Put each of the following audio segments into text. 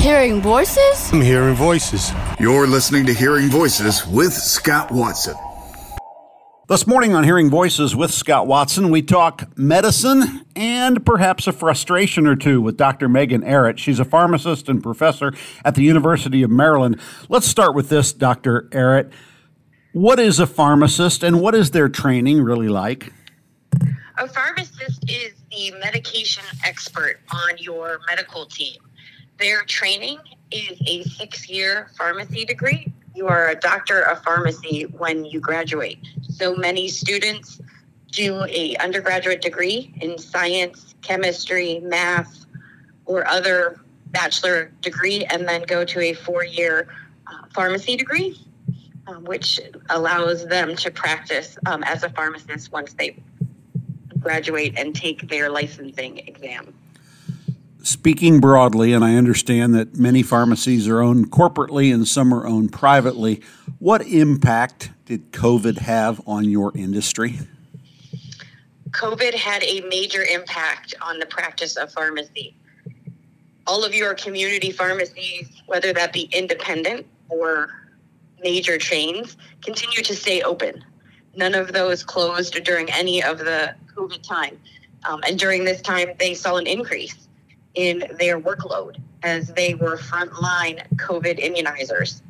Hearing voices? I'm hearing voices. You're listening to Hearing Voices with Scott Watson. This morning on Hearing Voices with Scott Watson, we talk medicine and perhaps a frustration or two with Dr. Megan Erhet. She's a pharmacist and professor at the University of Maryland. Let's start with this, Dr. Erhet. What is a pharmacist and what is their training really like? A pharmacist is the medication expert on your medical team. Their training is a six year pharmacy degree. You are a doctor of pharmacy when you graduate. So many students do a undergraduate degree in science, chemistry, math, or other bachelor degree, and then go to a four year uh, pharmacy degree, um, which allows them to practice um, as a pharmacist once they graduate and take their licensing exam. Speaking broadly, and I understand that many pharmacies are owned corporately and some are owned privately, what impact did COVID have on your industry? COVID had a major impact on the practice of pharmacy. All of your community pharmacies, whether that be independent or major chains, continue to stay open. None of those closed during any of the COVID time. Um, and during this time, they saw an increase in their workload as they were frontline COVID immunizers.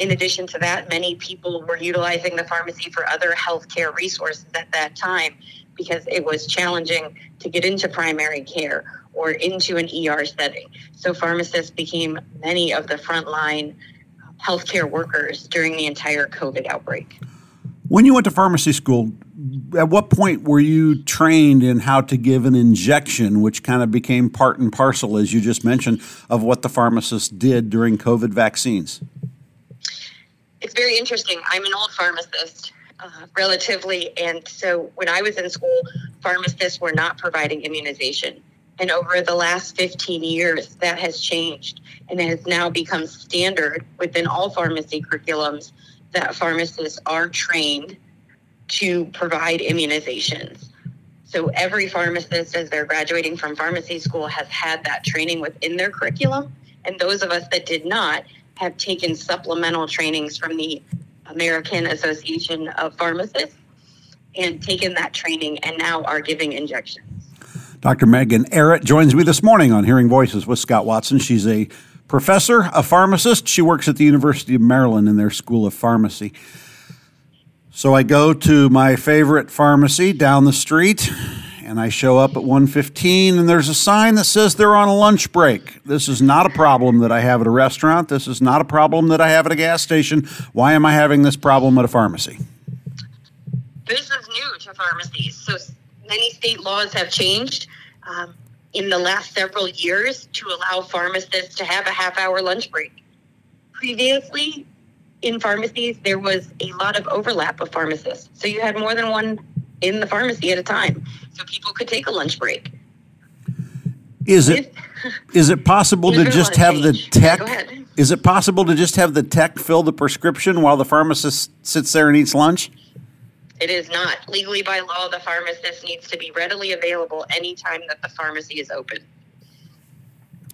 In addition to that, many people were utilizing the pharmacy for other healthcare resources at that time because it was challenging to get into primary care or into an ER setting. So pharmacists became many of the frontline healthcare workers during the entire COVID outbreak. When you went to pharmacy school, at what point were you trained in how to give an injection, which kind of became part and parcel, as you just mentioned, of what the pharmacist did during COVID vaccines? It's very interesting. I'm an old pharmacist, uh, relatively, and so when I was in school, pharmacists were not providing immunization. And over the last 15 years, that has changed and it has now become standard within all pharmacy curriculums that pharmacists are trained to provide immunizations. So every pharmacist, as they're graduating from pharmacy school, has had that training within their curriculum. And those of us that did not have taken supplemental trainings from the American Association of Pharmacists and taken that training and now are giving injections. Dr. Megan Erhet joins me this morning on Hearing Voices with Scott Watson. She's a professor, a pharmacist. She works at the University of Maryland in their School of Pharmacy. So I go to my favorite pharmacy down the street and I show up at 1:15 and there's a sign that says they're on a lunch break. This is not a problem that I have at a restaurant. This is not a problem that I have at a gas station. Why am I having this problem at a pharmacy? This is new to pharmacies. So many state laws have changed. Um, in the last several years to allow pharmacists to have a half hour lunch break. Previously, in pharmacies, there was a lot of overlap of pharmacists. So you had more than one in the pharmacy at a time. So people could take a lunch break. Is it is it possible to just have the tech is it possible to just have the tech fill the prescription while the pharmacist sits there and eats lunch? It is not. Legally by law, the pharmacist needs to be readily available anytime that the pharmacy is open.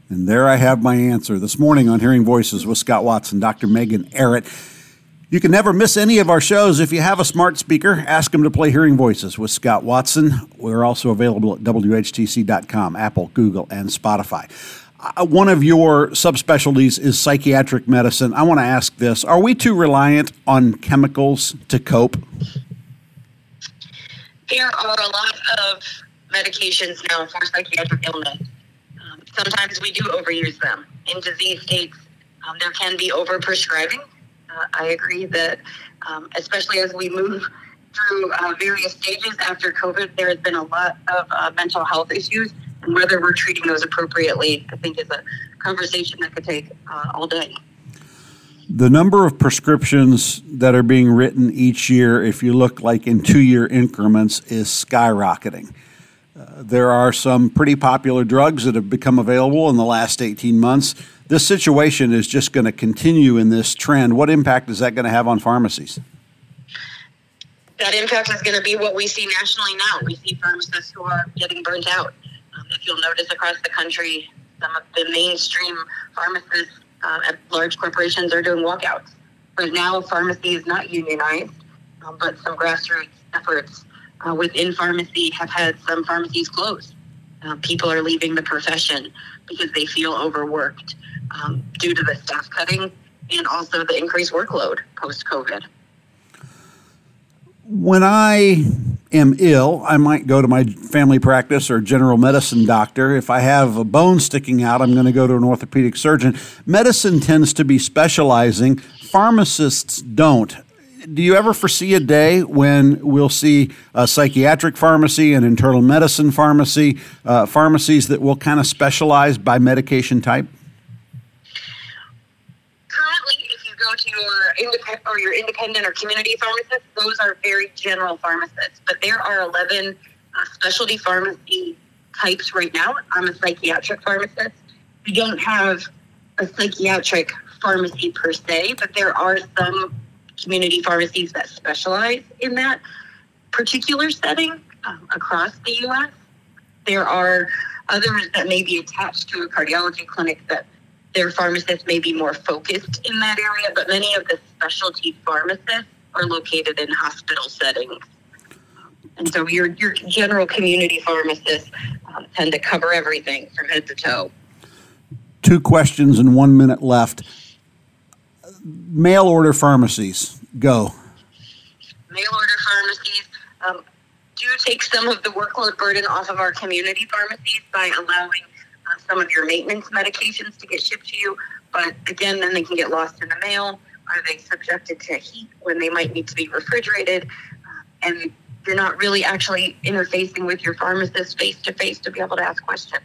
And there I have my answer this morning on Hearing Voices with Scott Watson, Dr. Megan Erhet. You can never miss any of our shows. If you have a smart speaker, ask them to play Hearing Voices with Scott Watson. We're also available at WHTC.com, Apple, Google, and Spotify. Uh, one of your subspecialties is psychiatric medicine. I want to ask this Are we too reliant on chemicals to cope? There are a lot of medications now for psychiatric illness. Um, sometimes we do overuse them. In disease states, um, there can be overprescribing. Uh, I agree that, um, especially as we move through uh, various stages after COVID, there has been a lot of uh, mental health issues, and whether we're treating those appropriately, I think, is a conversation that could take uh, all day. The number of prescriptions that are being written each year, if you look like in two year increments, is skyrocketing. Uh, there are some pretty popular drugs that have become available in the last 18 months. This situation is just going to continue in this trend. What impact is that going to have on pharmacies? That impact is going to be what we see nationally now. We see pharmacists who are getting burnt out. Um, if you'll notice across the country, some of the mainstream pharmacists uh, at large corporations are doing walkouts. Right now, pharmacy is not unionized, um, but some grassroots efforts uh, within pharmacy have had some pharmacies closed. Uh, people are leaving the profession because they feel overworked um, due to the staff cutting and also the increased workload post COVID. When I am ill, I might go to my family practice or general medicine doctor. If I have a bone sticking out, I'm going to go to an orthopedic surgeon. Medicine tends to be specializing, pharmacists don't. Do you ever foresee a day when we'll see a psychiatric pharmacy, an internal medicine pharmacy, uh, pharmacies that will kind of specialize by medication type? go to your independent or your independent or community pharmacists, those are very general pharmacists. But there are 11 uh, specialty pharmacy types right now. I'm a psychiatric pharmacist. We don't have a psychiatric pharmacy per se, but there are some community pharmacies that specialize in that particular setting um, across the U.S. There are others that may be attached to a cardiology clinic that their pharmacists may be more focused in that area, but many of the specialty pharmacists are located in hospital settings. And so your, your general community pharmacists um, tend to cover everything from head to toe. Two questions and one minute left. Mail order pharmacies, go. Mail order pharmacies um, do take some of the workload burden off of our community pharmacies by allowing uh, some of your maintenance medications to get shipped to you. But again, then they can get lost in the mail. Are they subjected to heat when they might need to be refrigerated? Uh, and you're not really actually interfacing with your pharmacist face to face to be able to ask questions.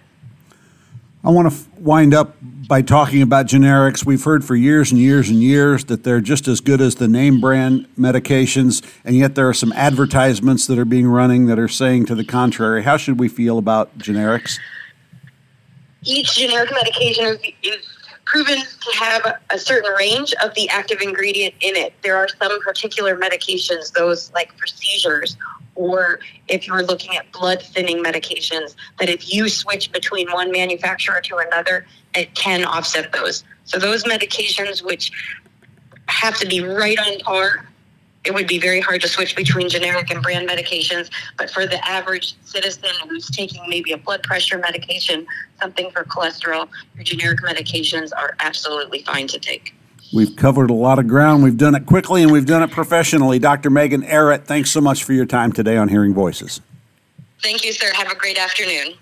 I want to wind up by talking about generics. We've heard for years and years and years that they're just as good as the name brand medications, and yet there are some advertisements that are being running that are saying to the contrary. How should we feel about generics? Each generic medication is, is proven to have a certain range of the active ingredient in it. There are some particular medications, those like for seizures, or if you're looking at blood thinning medications, that if you switch between one manufacturer to another, it can offset those. So those medications which have to be right on par it would be very hard to switch between generic and brand medications. But for the average citizen who's taking maybe a blood pressure medication, something for cholesterol, your generic medications are absolutely fine to take. We've covered a lot of ground. We've done it quickly and we've done it professionally. Dr. Megan Erhet, thanks so much for your time today on Hearing Voices. Thank you, sir. Have a great afternoon.